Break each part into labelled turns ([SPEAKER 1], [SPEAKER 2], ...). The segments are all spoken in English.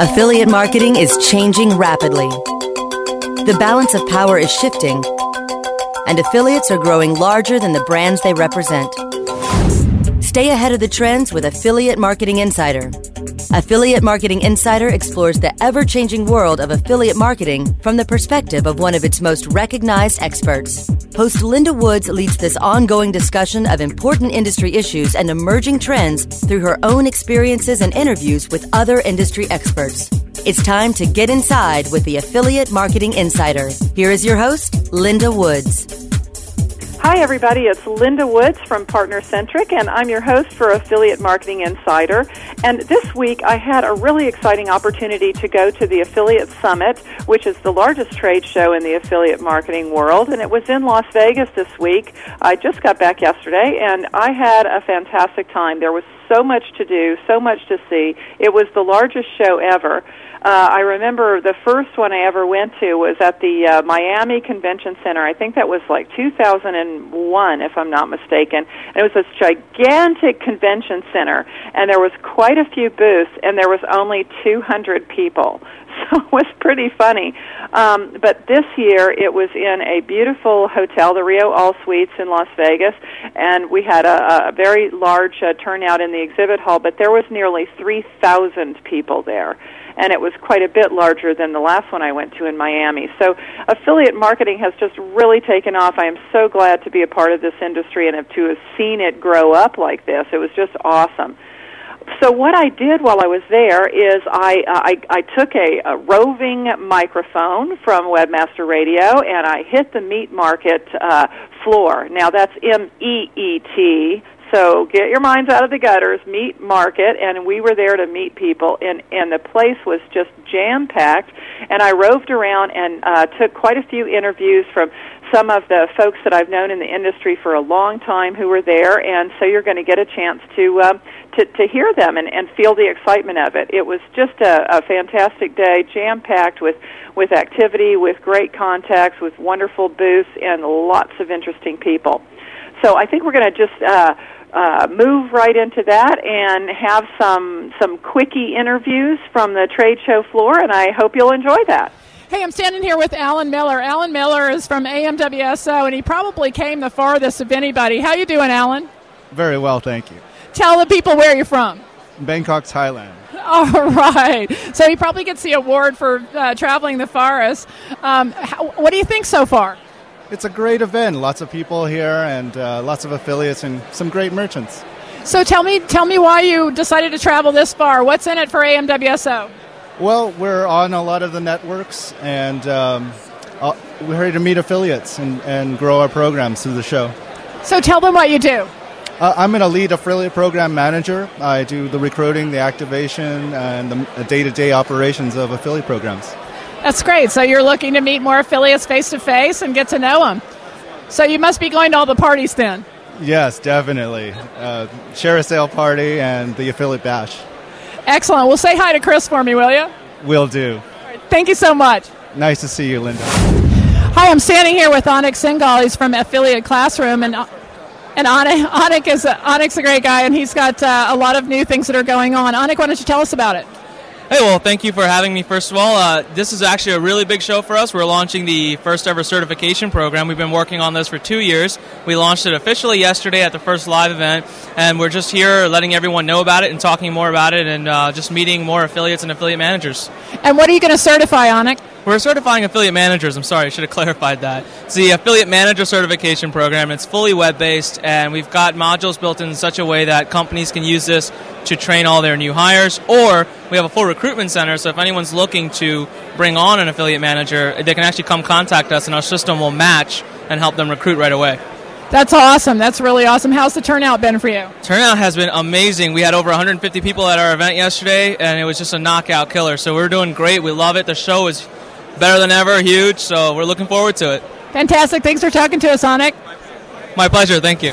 [SPEAKER 1] Affiliate marketing is changing rapidly. The balance of power is shifting, and affiliates are growing larger than the brands they represent. Stay ahead of the trends with Affiliate Marketing Insider. Affiliate Marketing Insider explores the ever changing world of affiliate marketing from the perspective of one of its most recognized experts. Host Linda Woods leads this ongoing discussion of important industry issues and emerging trends through her own experiences and interviews with other industry experts. It's time to get inside with the Affiliate Marketing Insider. Here is your host, Linda Woods.
[SPEAKER 2] Hi, everybody. It's Linda Woods from Partner Centric, and I'm your host for Affiliate Marketing Insider. And this week, I had a really exciting opportunity to go to the Affiliate Summit, which is the largest trade show in the affiliate marketing world. And it was in Las Vegas this week. I just got back yesterday, and I had a fantastic time. There was so much to do, so much to see. It was the largest show ever. Uh, I remember the first one I ever went to was at the uh, Miami Convention Center. I think that was like 2001, if I'm not mistaken. And it was this gigantic convention center, and there was quite a few booths, and there was only 200 people. So it was pretty funny. Um, but this year it was in a beautiful hotel, the Rio All Suites in Las Vegas, and we had a, a very large uh, turnout in the exhibit hall, but there was nearly 3,000 people there and it was quite a bit larger than the last one I went to in Miami. So affiliate marketing has just really taken off. I am so glad to be a part of this industry and to have seen it grow up like this. It was just awesome so what I did while I was there is I uh, I, I took a, a roving microphone from Webmaster Radio and I hit the meat market uh, floor. Now that's M E E T so get your minds out of the gutters, meet market, and we were there to meet people, and and the place was just jam packed. And I roved around and uh, took quite a few interviews from some of the folks that I've known in the industry for a long time who were there, and so you're going to get a chance to uh, to, to hear them and, and feel the excitement of it. It was just a, a fantastic day, jam packed with with activity, with great contacts, with wonderful booths, and lots of interesting people. So I think we're going to just. Uh, uh, move right into that and have some some quickie interviews from the trade show floor, and I hope you'll enjoy that.
[SPEAKER 3] Hey, I'm standing here with Alan Miller. Alan Miller is from AMWSO, and he probably came the farthest of anybody. How you doing, Alan?
[SPEAKER 4] Very well, thank you.
[SPEAKER 3] Tell the people where you're from.
[SPEAKER 4] Bangkok, Thailand.
[SPEAKER 3] All right. So he probably gets the award for uh, traveling the farthest. Um, how, what do you think so far?
[SPEAKER 4] It's a great event. Lots of people here and uh, lots of affiliates and some great merchants.
[SPEAKER 3] So tell me, tell me why you decided to travel this far. What's in it for AMWSO?
[SPEAKER 4] Well, we're on a lot of the networks, and um, uh, we're here to meet affiliates and, and grow our programs through the show.
[SPEAKER 3] So tell them what you do.
[SPEAKER 4] Uh, I'm an elite affiliate program manager. I do the recruiting, the activation, and the day to day operations of affiliate programs.
[SPEAKER 3] That's great. So you're looking to meet more affiliates face to face and get to know them. So you must be going to all the parties then.
[SPEAKER 4] Yes, definitely. Uh, ShareASale party and the affiliate bash.
[SPEAKER 3] Excellent. Well, say hi to Chris for me, will you?
[SPEAKER 4] Will do.
[SPEAKER 3] Thank you so much.
[SPEAKER 4] Nice to see you, Linda.
[SPEAKER 3] Hi, I'm standing here with Anik Singhal. He's from Affiliate Classroom, and and Anik is a, Anik's a great guy, and he's got uh, a lot of new things that are going on. Anik, why don't you tell us about it?
[SPEAKER 5] Hey, well, thank you for having me, first of all. Uh, this is actually a really big show for us. We're launching the first ever certification program. We've been working on this for two years. We launched it officially yesterday at the first live event, and we're just here letting everyone know about it and talking more about it and uh, just meeting more affiliates and affiliate managers.
[SPEAKER 3] And what are you going to certify, Anik?
[SPEAKER 5] We're certifying affiliate managers. I'm sorry, I should have clarified that. It's the affiliate manager certification program. It's fully web based, and we've got modules built in such a way that companies can use this to train all their new hires, or we have a full recruitment center. So if anyone's looking to bring on an affiliate manager, they can actually come contact us, and our system will match and help them recruit right away.
[SPEAKER 3] That's awesome. That's really awesome. How's the turnout been for you?
[SPEAKER 5] Turnout has been amazing. We had over 150 people at our event yesterday, and it was just a knockout killer. So we're doing great. We love it. The show is better than ever, huge. So we're looking forward to it.
[SPEAKER 3] Fantastic. Thanks for talking to us, Anik.
[SPEAKER 5] My pleasure. Thank you.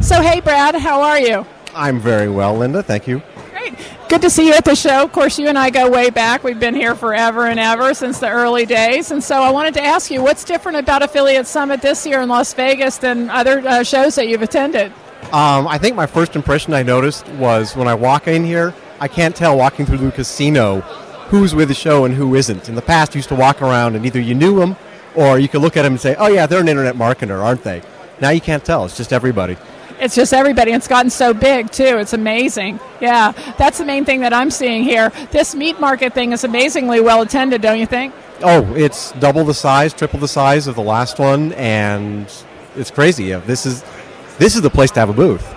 [SPEAKER 3] So, hey, Brad, how are you?
[SPEAKER 6] I'm very well, Linda. Thank you.
[SPEAKER 3] Great. Good to see you at the show. Of course, you and I go way back. We've been here forever and ever since the early days. And so I wanted to ask you what's different about Affiliate Summit this year in Las Vegas than other uh, shows that you've attended?
[SPEAKER 6] Um, I think my first impression I noticed was when I walk in here, I can't tell walking through the casino who's with the show and who isn't. In the past, you used to walk around and either you knew them or you could look at them and say, oh, yeah, they're an internet marketer, aren't they? Now you can't tell. It's just everybody.
[SPEAKER 3] It's just everybody. It's gotten so big, too. It's amazing. Yeah, that's the main thing that I'm seeing here. This meat market thing is amazingly well attended, don't you think?
[SPEAKER 6] Oh, it's double the size, triple the size of the last one, and it's crazy. This is this is the place to have a booth.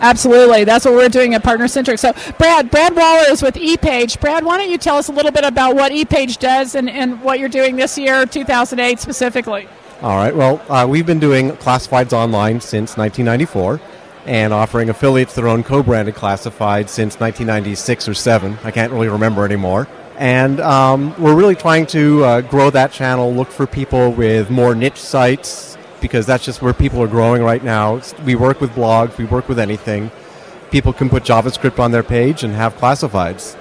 [SPEAKER 3] Absolutely, that's what we're doing at Partner Centric. So, Brad, Brad Waller is with ePage. Brad, why don't you tell us a little bit about what ePage does and, and what you're doing this year, 2008 specifically?
[SPEAKER 6] All right. Well, uh, we've been doing classifieds online since 1994 and offering affiliates their own co-branded classifieds since 1996 or 7. I can't really remember anymore. And um, we're really trying to uh, grow that channel, look for people with more niche sites, because that's just where people are growing right now. We work with blogs, we work with anything. People can put JavaScript on their page and have classifieds.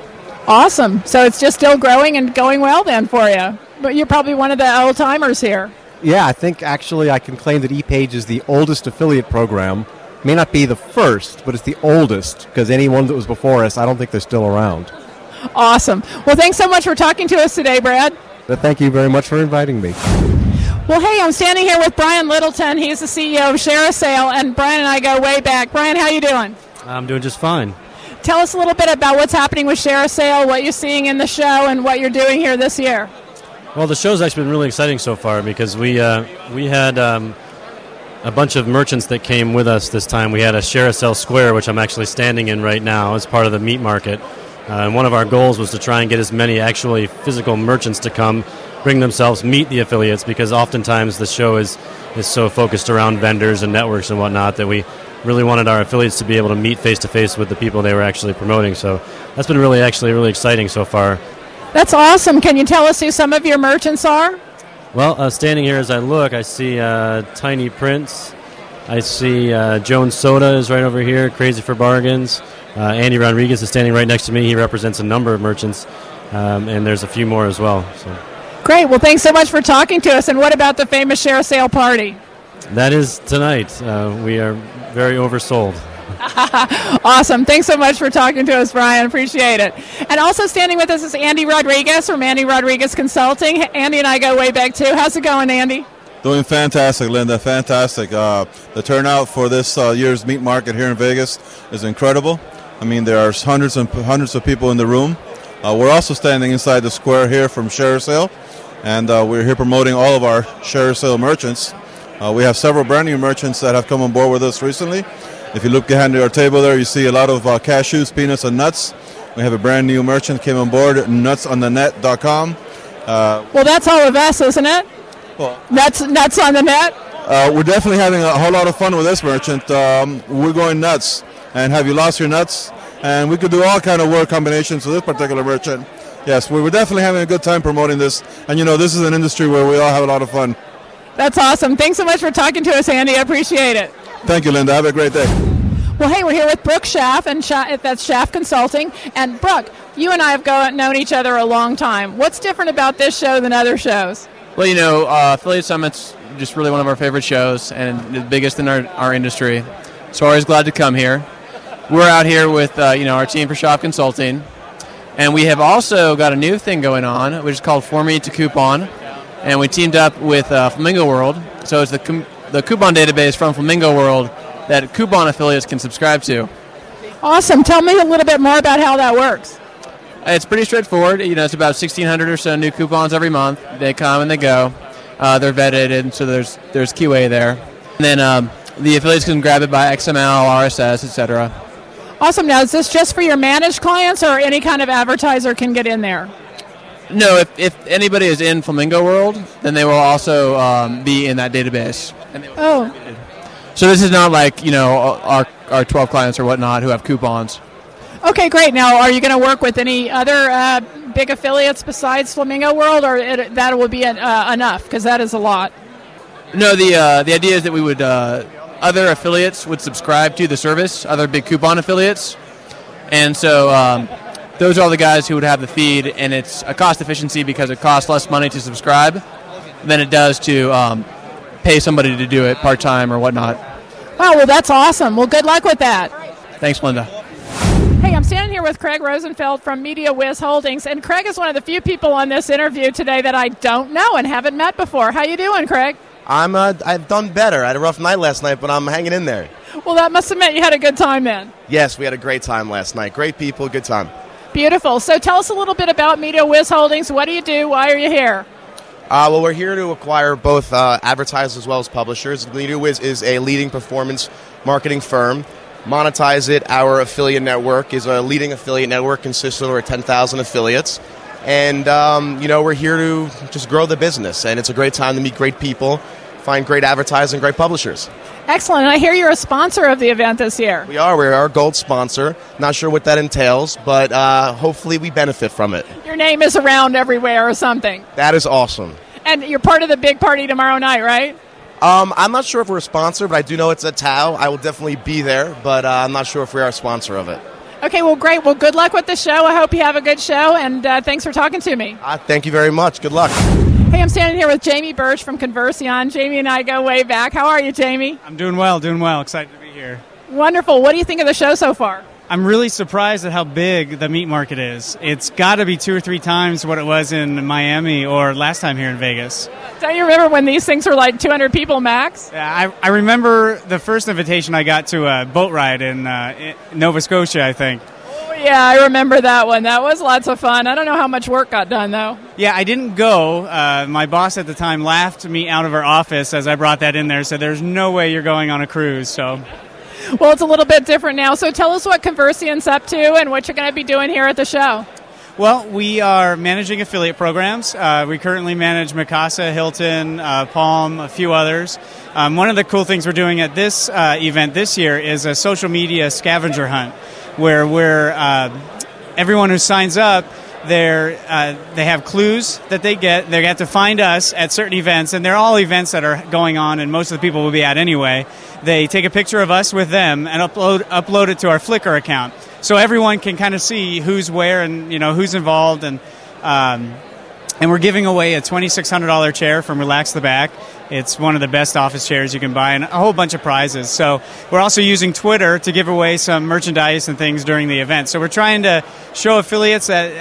[SPEAKER 3] Awesome. So it's just still growing and going well then for you. But you're probably one of the old timers here.
[SPEAKER 6] Yeah, I think actually I can claim that ePage is the oldest affiliate program. May not be the first, but it's the oldest because anyone that was before us, I don't think they're still around.
[SPEAKER 3] Awesome. Well, thanks so much for talking to us today, Brad.
[SPEAKER 6] But thank you very much for inviting me.
[SPEAKER 3] Well, hey, I'm standing here with Brian Littleton. He's the CEO of ShareASale, and Brian and I go way back. Brian, how you doing?
[SPEAKER 7] I'm doing just fine.
[SPEAKER 3] Tell us a little bit about what's happening with ShareASale, what you're seeing in the show, and what you're doing here this year.
[SPEAKER 7] Well, the show's actually been really exciting so far because we uh, we had um, a bunch of merchants that came with us this time. We had a ShareASale Square, which I'm actually standing in right now as part of the meat market. Uh, and one of our goals was to try and get as many actually physical merchants to come bring themselves meet the affiliates because oftentimes the show is is so focused around vendors and networks and whatnot that we really wanted our affiliates to be able to meet face to face with the people they were actually promoting. So that's been really actually really exciting so far.
[SPEAKER 3] That's awesome. Can you tell us who some of your merchants are?
[SPEAKER 7] Well, uh, standing here as I look, I see uh, Tiny Prints. I see uh, Jones Soda is right over here, Crazy for Bargains. Uh, Andy Rodriguez is standing right next to me. He represents a number of merchants, um, and there's a few more as well. So.
[SPEAKER 3] Great. Well, thanks so much for talking to us. And what about the famous share sale party?
[SPEAKER 7] That is tonight. Uh, we are very oversold.
[SPEAKER 3] awesome. Thanks so much for talking to us, Brian. Appreciate it. And also standing with us is Andy Rodriguez from Andy Rodriguez Consulting. Andy and I go way back too. How's it going, Andy?
[SPEAKER 8] Doing fantastic, Linda. Fantastic. Uh, the turnout for this uh, year's meat market here in Vegas is incredible. I mean, there are hundreds and hundreds of people in the room. Uh, we're also standing inside the square here from ShareASale, and uh, we're here promoting all of our share sale merchants. Uh, we have several brand new merchants that have come on board with us recently. If you look behind our table there, you see a lot of uh, cashews, peanuts, and nuts. We have a brand new merchant came on board, nutsonthenet.com.
[SPEAKER 3] Uh, well, that's all of us, isn't it? Well, nuts, nuts on the net.
[SPEAKER 8] Uh, we're definitely having a whole lot of fun with this merchant. Um, we're going nuts. And have you lost your nuts? and we could do all kind of word combinations with this particular merchant. Yes, we were definitely having a good time promoting this, and you know, this is an industry where we all have a lot of fun.
[SPEAKER 3] That's awesome. Thanks so much for talking to us, Andy. I appreciate it.
[SPEAKER 8] Thank you, Linda. Have a great day.
[SPEAKER 3] Well, hey, we're here with Brook Schaaf, and Schaaf, that's Schaaf Consulting. And Brook, you and I have go, known each other a long time. What's different about this show than other shows?
[SPEAKER 9] Well, you know, uh, Affiliate Summit's just really one of our favorite shows and the biggest in our, our industry. So always glad to come here we're out here with uh, you know our team for Schaaf Consulting, and we have also got a new thing going on, which is called For Me to Coupon, and we teamed up with uh, Flamingo World. So it's the com- the coupon database from Flamingo World that coupon affiliates can subscribe to.
[SPEAKER 3] Awesome. Tell me a little bit more about how that works.
[SPEAKER 9] It's pretty straightforward. You know, it's about 1,600 or so new coupons every month. They come and they go. Uh, they're vetted, and so there's there's QA there. And then um, the affiliates can grab it by XML, RSS, etc.
[SPEAKER 3] Awesome. Now, is this just for your managed clients, or any kind of advertiser can get in there?
[SPEAKER 9] No, if, if anybody is in Flamingo World, then they will also um, be in that database.
[SPEAKER 3] oh.
[SPEAKER 9] So this is not like you know our our 12 clients or whatnot who have coupons.
[SPEAKER 3] Okay, great. Now, are you going to work with any other uh, big affiliates besides Flamingo World, or it, that will be uh, enough? Because that is a lot.
[SPEAKER 9] No, the uh, the idea is that we would uh, other affiliates would subscribe to the service, other big coupon affiliates. And so um, those are all the guys who would have the feed, and it's a cost efficiency because it costs less money to subscribe than it does to um, pay somebody to do it part time or whatnot.
[SPEAKER 3] Wow, well, that's awesome. Well, good luck with that.
[SPEAKER 9] Thanks, Linda.
[SPEAKER 3] Hey, I'm standing here with Craig Rosenfeld from MediaWhiz Holdings, and Craig is one of the few people on this interview today that I don't know and haven't met before. How you doing, Craig?
[SPEAKER 10] I'm uh, I've done better. I had a rough night last night, but I'm hanging in there.
[SPEAKER 3] Well, that must have meant you had a good time then.
[SPEAKER 10] Yes, we had a great time last night. Great people, good time.
[SPEAKER 3] Beautiful. So tell us a little bit about MediaWhiz Holdings. What do you do? Why are you here?
[SPEAKER 10] Uh, well, we're here to acquire both uh, advertisers as well as publishers. Media MediaWhiz is a leading performance marketing firm. Monetize It, our affiliate network, is a leading affiliate network, consists of over 10,000 affiliates. And, um, you know, we're here to just grow the business. And it's a great time to meet great people, find great advertisers, and great publishers.
[SPEAKER 3] Excellent. And I hear you're a sponsor of the event this year.
[SPEAKER 10] We are. We're our gold sponsor. Not sure what that entails, but uh, hopefully we benefit from it.
[SPEAKER 3] Your name is around everywhere or something.
[SPEAKER 10] That is awesome.
[SPEAKER 3] And you're part of the big party tomorrow night, right?
[SPEAKER 10] Um, I'm not sure if we're a sponsor, but I do know it's at Tao. I will definitely be there, but uh, I'm not sure if we are a sponsor of it.
[SPEAKER 3] Okay, well, great. Well, good luck with the show. I hope you have a good show, and uh, thanks for talking to me.
[SPEAKER 10] Uh, thank you very much. Good luck.
[SPEAKER 3] Hey, I'm standing here with Jamie Birch from Conversion. Jamie and I go way back. How are you, Jamie?
[SPEAKER 11] I'm doing well, doing well. Excited to be here.
[SPEAKER 3] Wonderful. What do you think of the show so far?
[SPEAKER 11] I'm really surprised at how big the meat market is. It's got to be two or three times what it was in Miami or last time here in Vegas.
[SPEAKER 3] Don't you remember when these things were like 200 people max?
[SPEAKER 11] Yeah, I, I remember the first invitation I got to a boat ride in, uh, in Nova Scotia, I think.
[SPEAKER 3] Oh, yeah, I remember that one. That was lots of fun. I don't know how much work got done, though.
[SPEAKER 11] Yeah, I didn't go. Uh, my boss at the time laughed me out of our office as I brought that in there, said, There's no way you're going on a cruise, so.
[SPEAKER 3] Well, it's a little bit different now. So tell us what Conversion's up to and what you're going to be doing here at the show.
[SPEAKER 11] Well, we are managing affiliate programs. Uh, we currently manage Mikasa, Hilton, uh, Palm, a few others. Um, one of the cool things we're doing at this uh, event this year is a social media scavenger hunt, where we're uh, everyone who signs up they're, uh, they have clues that they get. They have to find us at certain events, and they're all events that are going on, and most of the people will be at anyway. They take a picture of us with them and upload upload it to our Flickr account, so everyone can kind of see who's where and you know who's involved and. Um, and we're giving away a $2,600 chair from Relax the Back. It's one of the best office chairs you can buy, and a whole bunch of prizes. So we're also using Twitter to give away some merchandise and things during the event. So we're trying to show affiliates that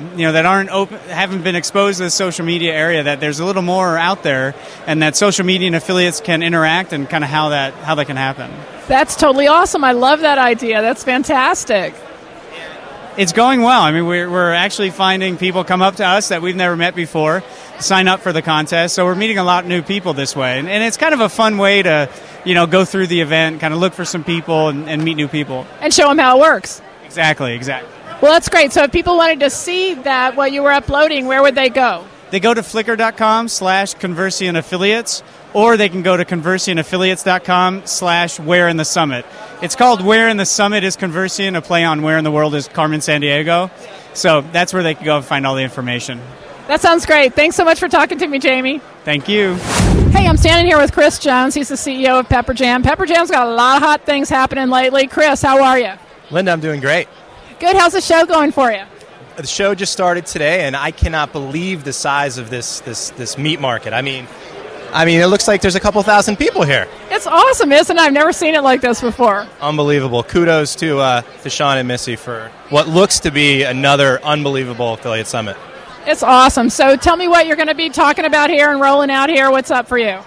[SPEAKER 11] uh, you know that aren't open, haven't been exposed to the social media area that there's a little more out there, and that social media and affiliates can interact and kind of how that how that can happen.
[SPEAKER 3] That's totally awesome. I love that idea. That's fantastic.
[SPEAKER 11] It's going well. I mean, we're, we're actually finding people come up to us that we've never met before, sign up for the contest. So we're meeting a lot of new people this way, and, and it's kind of a fun way to, you know, go through the event, kind of look for some people and, and meet new people,
[SPEAKER 3] and show them how it works.
[SPEAKER 11] Exactly, exactly.
[SPEAKER 3] Well, that's great. So if people wanted to see that what you were uploading, where would they go?
[SPEAKER 11] They go to flickr.com slash Conversion Affiliates, or they can go to conversionaffiliates.com slash Where in the Summit. It's called Where in the Summit is Conversion, a play on Where in the World is Carmen Sandiego. So that's where they can go and find all the information.
[SPEAKER 3] That sounds great. Thanks so much for talking to me, Jamie.
[SPEAKER 11] Thank you.
[SPEAKER 3] Hey, I'm standing here with Kris Jones. He's the CEO of Pepperjam. Pepper Jam's got a lot of hot things happening lately. Chris, how are you?
[SPEAKER 12] Linda, I'm doing great.
[SPEAKER 3] Good. How's the show going for you?
[SPEAKER 12] The show just started today, and I cannot believe the size of this this this meat market. I mean, I mean, it looks like there's a couple thousand people here.
[SPEAKER 3] It's awesome, isn't it? I've never seen it like this before.
[SPEAKER 12] Unbelievable. Kudos to uh, to Shawn and Missy for what looks to be another unbelievable affiliate summit.
[SPEAKER 3] It's awesome. So tell me what you're going to be talking about here and rolling out here. What's up for you?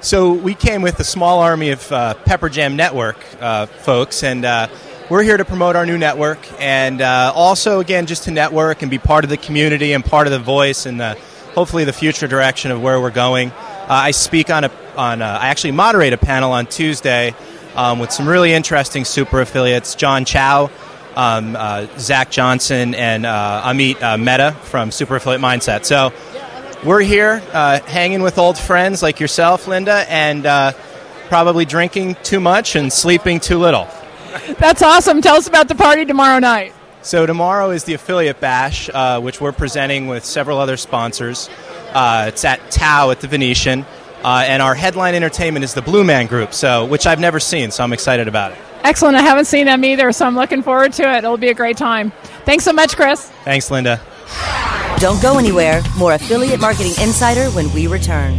[SPEAKER 12] So we came with a small army of uh, Pepperjam Network uh, folks, and uh, we're here to promote our new network, and uh, also again just to network and be part of the community and part of the voice and the, hopefully the future direction of where we're going. Uh, I speak on a on a, I actually moderate a panel on Tuesday um, with some really interesting super affiliates. John Chow. Um, uh, Zach Johnson and uh, Amit uh, Mehta from Super Affiliate Mindset. So we're here uh, hanging with old friends like yourself, Linda, and probably drinking too much and sleeping too little.
[SPEAKER 3] That's awesome. Tell us about the party tomorrow night.
[SPEAKER 12] So tomorrow is the affiliate bash, uh, which we're presenting with several other sponsors. Uh, it's at Tao at the Venetian, uh, and our headline entertainment is the Blue Man Group, so which I've never seen, so I'm excited about it.
[SPEAKER 3] Excellent. I haven't seen them either, so I'm looking forward to it. It'll be a great time. Thanks so much, Kris.
[SPEAKER 12] Thanks, Linda.
[SPEAKER 1] Don't go anywhere. More Affiliate Marketing Insider when we return.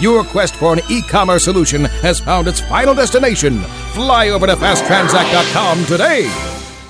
[SPEAKER 13] Your quest for an e commerce solution has found its final destination. Fly over to fasttransact.com today.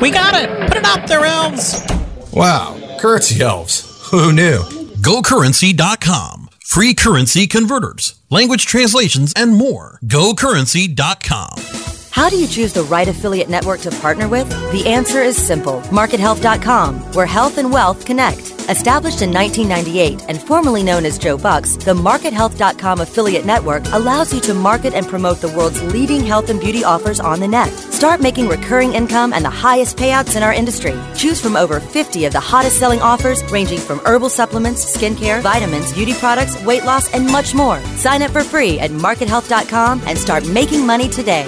[SPEAKER 14] We got it! Put it up there, elves!
[SPEAKER 15] Wow, currency elves. Who knew?
[SPEAKER 16] GoCurrency.com. Free currency converters, language translations, and more. GoCurrency.com.
[SPEAKER 1] How do you choose the right affiliate network to partner with? The answer is simple MarketHealth.com, where health and wealth connect. Established in 1998 and formerly known as Joe Bucks, the MarketHealth.com affiliate network allows you to market and promote the world's leading health and beauty offers on the net. Start making recurring income and the highest payouts in our industry. Choose from over 50 of the hottest selling offers, ranging from herbal supplements, skincare, vitamins, beauty products, weight loss, and much more. Sign up for free at MarketHealth.com and start making money today.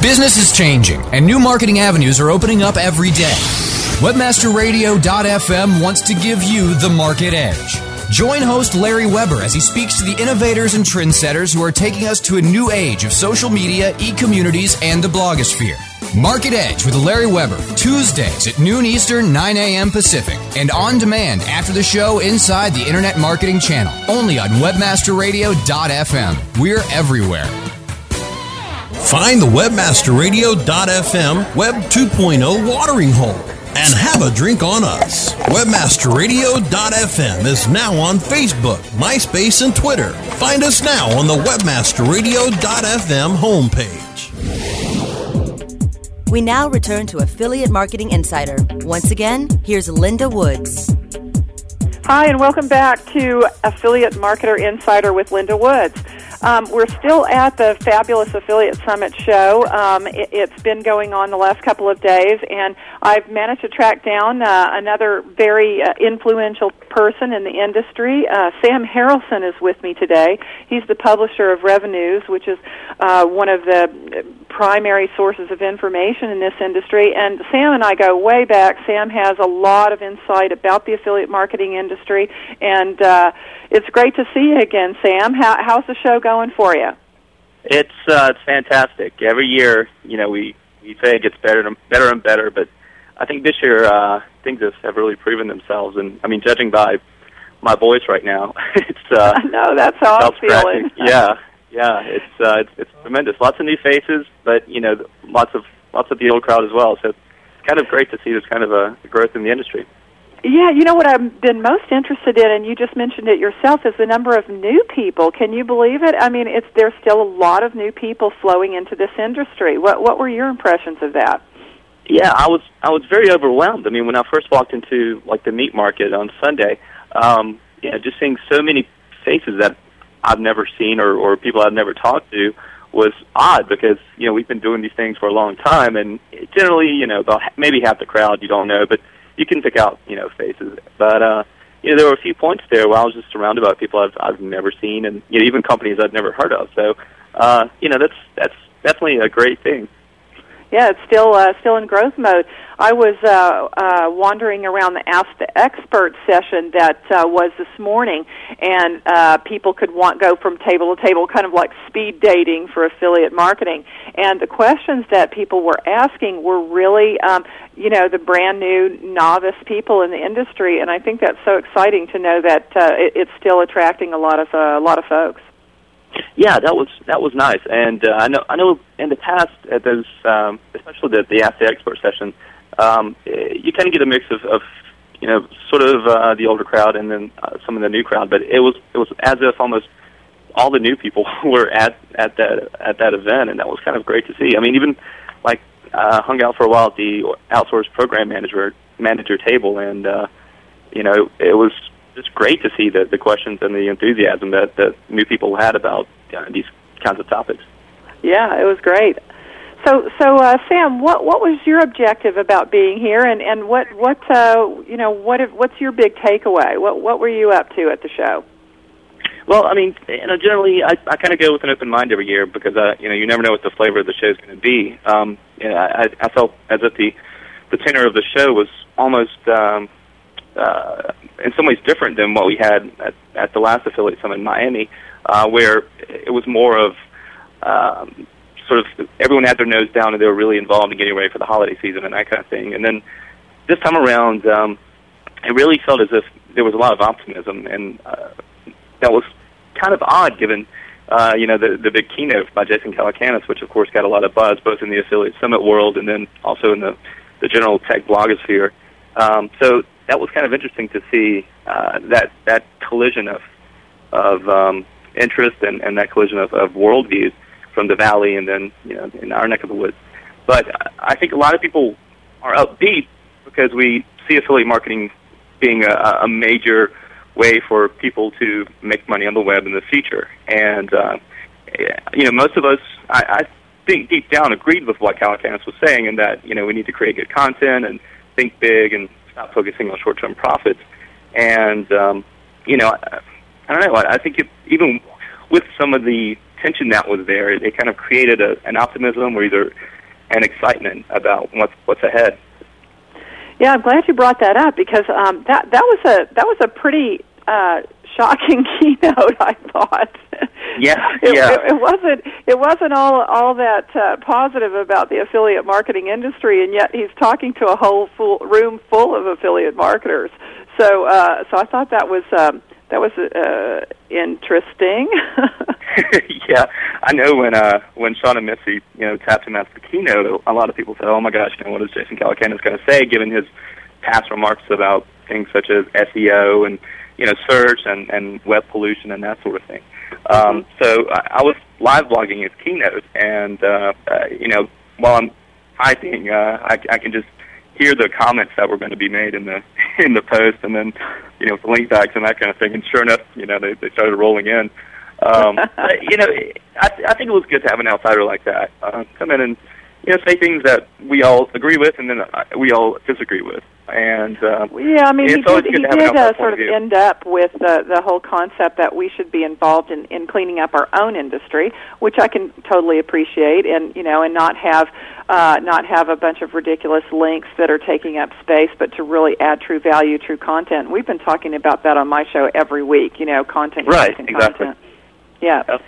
[SPEAKER 17] Business is changing, and new marketing avenues are opening up every day. WebmasterRadio.fm wants to give you the market edge. Join host Larry Weber as he speaks to the innovators and trendsetters who are taking us to a new age of social media, e communities, and the blogosphere. Market Edge with Larry Weber, Tuesdays at noon Eastern, 9 a.m. Pacific, and on demand after the show inside the Internet Marketing Channel, only on WebmasterRadio.fm. We're everywhere.
[SPEAKER 16] Find the WebmasterRadio.fm Web 2.0 watering hole and have a drink on us. WebmasterRadio.fm is now on Facebook, MySpace, and Twitter. Find us now on the WebmasterRadio.fm homepage.
[SPEAKER 1] We now return to Affiliate Marketing Insider. Once again, here's Linda Woods.
[SPEAKER 2] Hi, and welcome back to Affiliate Marketer Insider with Linda Woods. Um, we're still at the Fabulous Affiliate Summit show. Um, it, has been going on the last couple of days, and I've managed to track down uh, another very uh, influential person in the industry. Uh, Sam Harrelson is with me today. He's the publisher of ReveNews, which is uh, one of the primary sources of information in this industry. And Sam and I go way back. Sam has a lot of insight about the affiliate marketing industry, and uh, it's great to see you again, Sam. How, how's the show going for you?
[SPEAKER 18] It's uh, it's fantastic. Every year, you know, we we say it gets better and better and better, but I think this year uh, things have, have really proven themselves. And I mean, judging by my voice right now, it's uh,
[SPEAKER 2] no, that's how I'm feeling.
[SPEAKER 18] yeah, yeah, it's uh, it's it's tremendous. Lots of new faces, but you know, lots of lots of the old crowd as well. So it's kind of great to see this kind of a growth in the industry.
[SPEAKER 2] Yeah, you know what I've been most interested in, and you just mentioned it yourself, is the number of new people. Can you believe it? I mean, it's there's still a lot of new people flowing into this industry. What what were your impressions of that?
[SPEAKER 18] Yeah, I was I was very overwhelmed. I mean, when I first walked into like the meat market on Sunday, um, you know, just seeing so many faces that I've never seen or or people I've never talked to was odd because you know we've been doing these things for a long time, and generally, you know, about maybe half the crowd you don't know, but you can pick out you know faces, but uh, you know there were a few points there where I was just surrounded by people I've I've never seen, and you know even companies I've never heard of. So uh, you know that's that's definitely a great thing.
[SPEAKER 2] Yeah, it's still uh, still in growth mode. I was uh, uh, wandering around the Ask the Expert session that uh, was this morning, and uh, people could want go from table to table, kind of like speed dating for affiliate marketing. And the questions that people were asking were really, um, you know, the brand new novice people in the industry, and I think that's so exciting to know that uh, it, it's still attracting a lot of uh, a lot of folks.
[SPEAKER 18] Yeah, that was that was nice, and uh, I know I know in the past at those, um, especially the the Ask Expert session, um, you kind of get a mix of, of you know sort of uh, the older crowd and then uh, some of the new crowd, but it was it was as if almost all the new people were at at that at that event, and that was kind of great to see. I mean, even like uh, hung out for a while at the outsourced program manager manager table, and uh, you know, it was just great to see the the questions and the enthusiasm that that new people had about uh, these kinds of topics.
[SPEAKER 2] Yeah, it was great. So, so uh, Sam, what what was your objective about being here, and and what what uh, you know what if, what's your big takeaway? What what were you up to at the show?
[SPEAKER 18] Well, I mean, you know, generally I, I kind of go with an open mind every year because uh, you know you never know what the flavor of the show is going to be. Um, you know, I, I felt as if the the tenor of the show was almost um, uh, in some ways different than what we had at, at the last affiliate summit in Miami, uh, where it was more of um, sort of everyone had their nose down and they were really involved in getting ready for the holiday season and that kind of thing. And then this time around, um, it really felt as if there was a lot of optimism, and uh, that was kind of odd given. Uh, you know the the big keynote by Jason Calacanis, which of course got a lot of buzz both in the affiliate summit world and then also in the the general tech blogosphere. Um, so that was kind of interesting to see uh, that that collision of of um, interest and, and that collision of, of worldviews from the valley and then you know in our neck of the woods. But I think a lot of people are upbeat because we see affiliate marketing being a, a major way for people to make money on the web in the future. And uh, you know, most of us, I, I think deep down, agreed with what Calacanis was saying, in that you know we need to create good content and think big and stop focusing on short-term profits. And um, you know, I, I don't know. I, I think it, even with some of the tension that was there, it, it kind of created a, an optimism or either an excitement about what's what's ahead.
[SPEAKER 2] Yeah, I'm glad you brought that up because um, that that was a that was a pretty uh, shocking keynote. I thought.
[SPEAKER 18] Yeah,
[SPEAKER 2] it,
[SPEAKER 18] yeah.
[SPEAKER 2] It, it wasn't. It wasn't all all that uh, positive about the affiliate marketing industry, and yet he's talking to a whole full room full of affiliate marketers. So, uh, so I thought that was um, that was uh, interesting.
[SPEAKER 18] yeah, I know when uh, when Shawn and Missy, you know, tapped him as the keynote, a lot of people said, "Oh my gosh, you know, what is Jason Calacanis going to say?" Given his past remarks about things such as SEO and you know search and and web pollution and that sort of thing. Um, so I, I was live blogging his keynote, and uh, uh, you know, while I'm typing, uh, I, I can just hear the comments that were going to be made in the in the post, and then you know, with the link backs and that kind of thing. And sure enough, you know, they they started rolling in. Um, but, you know, I, I think it was good to have an outsider like that uh, come in and you know say things that we all agree with and then uh, we all disagree with. And uh,
[SPEAKER 2] Yeah, I mean, he did, he
[SPEAKER 18] to have an
[SPEAKER 2] did uh, sort
[SPEAKER 18] of view.
[SPEAKER 2] end up with the the whole concept that we should be involved in in cleaning up our own industry, which I can totally appreciate, and you know, and not have uh, not have a bunch of ridiculous links that are taking up space, but to really add true value, true content. We've been talking about that on my show every week. You know, content,
[SPEAKER 18] Right,
[SPEAKER 2] content,
[SPEAKER 18] exactly.
[SPEAKER 2] content. Yeah.
[SPEAKER 18] Yep.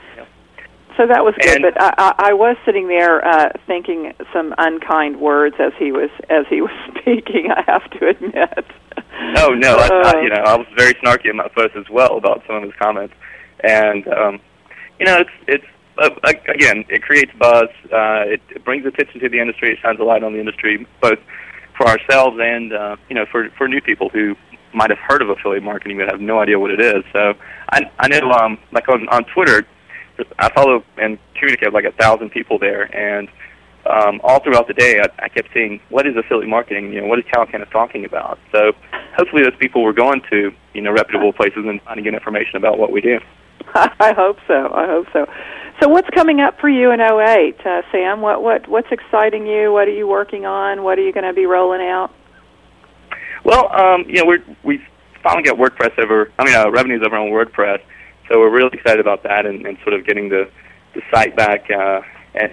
[SPEAKER 2] So that was good,
[SPEAKER 18] And-
[SPEAKER 2] but I, I, I was sitting there uh, thinking some unkind words as he was as he was speaking. I have to admit.
[SPEAKER 18] Oh no, I,
[SPEAKER 2] Uh,
[SPEAKER 18] I, you know, I was very snarky my post as well about some of his comments, and um, you know, it's it's uh, again, it creates buzz. Uh, it, it brings attention to the industry. It shines a light on the industry, both for ourselves and uh, you know, for for new people who might have heard of affiliate marketing but have no idea what it is. So I I know, um, like on on Twitter, I follow and communicate with like a thousand people there, and um, all throughout the day, I, I kept seeing what is affiliate marketing. You know, what is Calacanis talking about? So hopefully, those people were going to you know reputable places and get information about what we do.
[SPEAKER 2] I hope so. I hope so. So what's coming up for you in 08, uh, Sam? What what what's exciting you? What are you working on? What are you going to be rolling out?
[SPEAKER 18] Well, um, you know, we're we finally got WordPress over. I mean, uh, ReveNews over on WordPress, so we're really excited about that and, and sort of getting the the site back uh,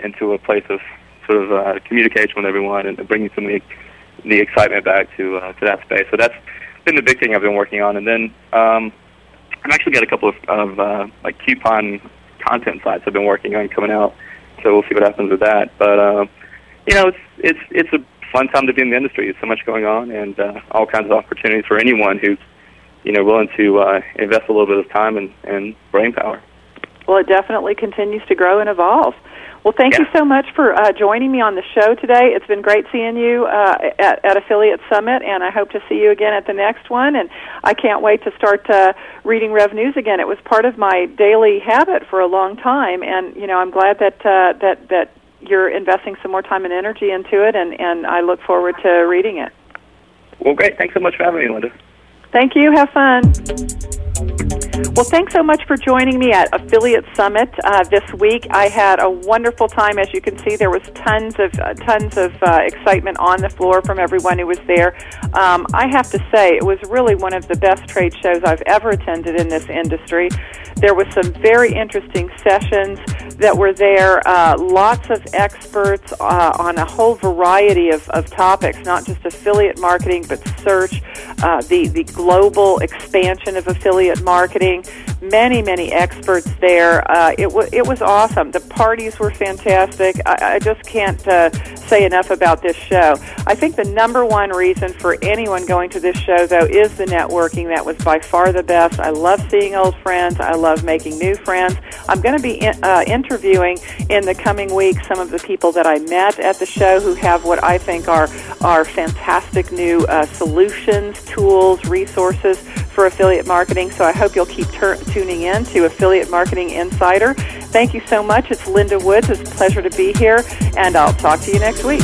[SPEAKER 18] into a place of sort of uh, communication with everyone and bringing some of the the excitement back to uh, to that space. So that's been the big thing I've been working on, and then um, I've actually got a couple of, of uh, like coupon content sites I've been working on coming out. So we'll see what happens with that. But uh, you know, it's it's it's a fun time to be in the industry. There's so much going on, and uh, all kinds of opportunities for anyone who's you know willing to uh, invest a little bit of time and, and brain power.
[SPEAKER 2] Well, it definitely continues to grow and evolve. Well, thank you so much for uh, joining me on the show today. It's been great seeing you uh, at, at Affiliate Summit, and I hope to see you again at the next one. And I can't wait to start uh, reading ReveNews again. It was part of my daily habit for a long time, and you know I'm glad that uh, that that you're investing some more time and energy into it, and and I look forward to reading it.
[SPEAKER 18] Well, great. Thanks so much for having me, Linda.
[SPEAKER 2] Thank you. Have fun. Well, thanks so much for joining me at Affiliate Summit uh, this week. I had a wonderful time. As you can see, there was tons of uh, tons of uh, excitement on the floor from everyone who was there. Um, I have to say, it was really one of the best trade shows I've ever attended in this industry. There was some very interesting sessions that were there. Uh, lots of experts uh, on a whole variety of, of topics, not just affiliate marketing, but search, uh, the the global expansion of affiliate marketing. Many many experts there. Uh, it was it was awesome. The parties were fantastic. I, I just can't uh, say enough about this show. I think the number one reason for anyone going to this show, though, is the networking. That was by far the best. I love seeing old friends. I love making new friends. I'm going to be in, uh, interviewing in the coming weeks some of the people that I met at the show who have what I think are are fantastic new uh, solutions, tools, resources for affiliate marketing. So I hope you'll keep tuning in to Affiliate Marketing Insider. Thank you so much. It's Linda Woods. It's a pleasure to be here, and I'll talk to you next week.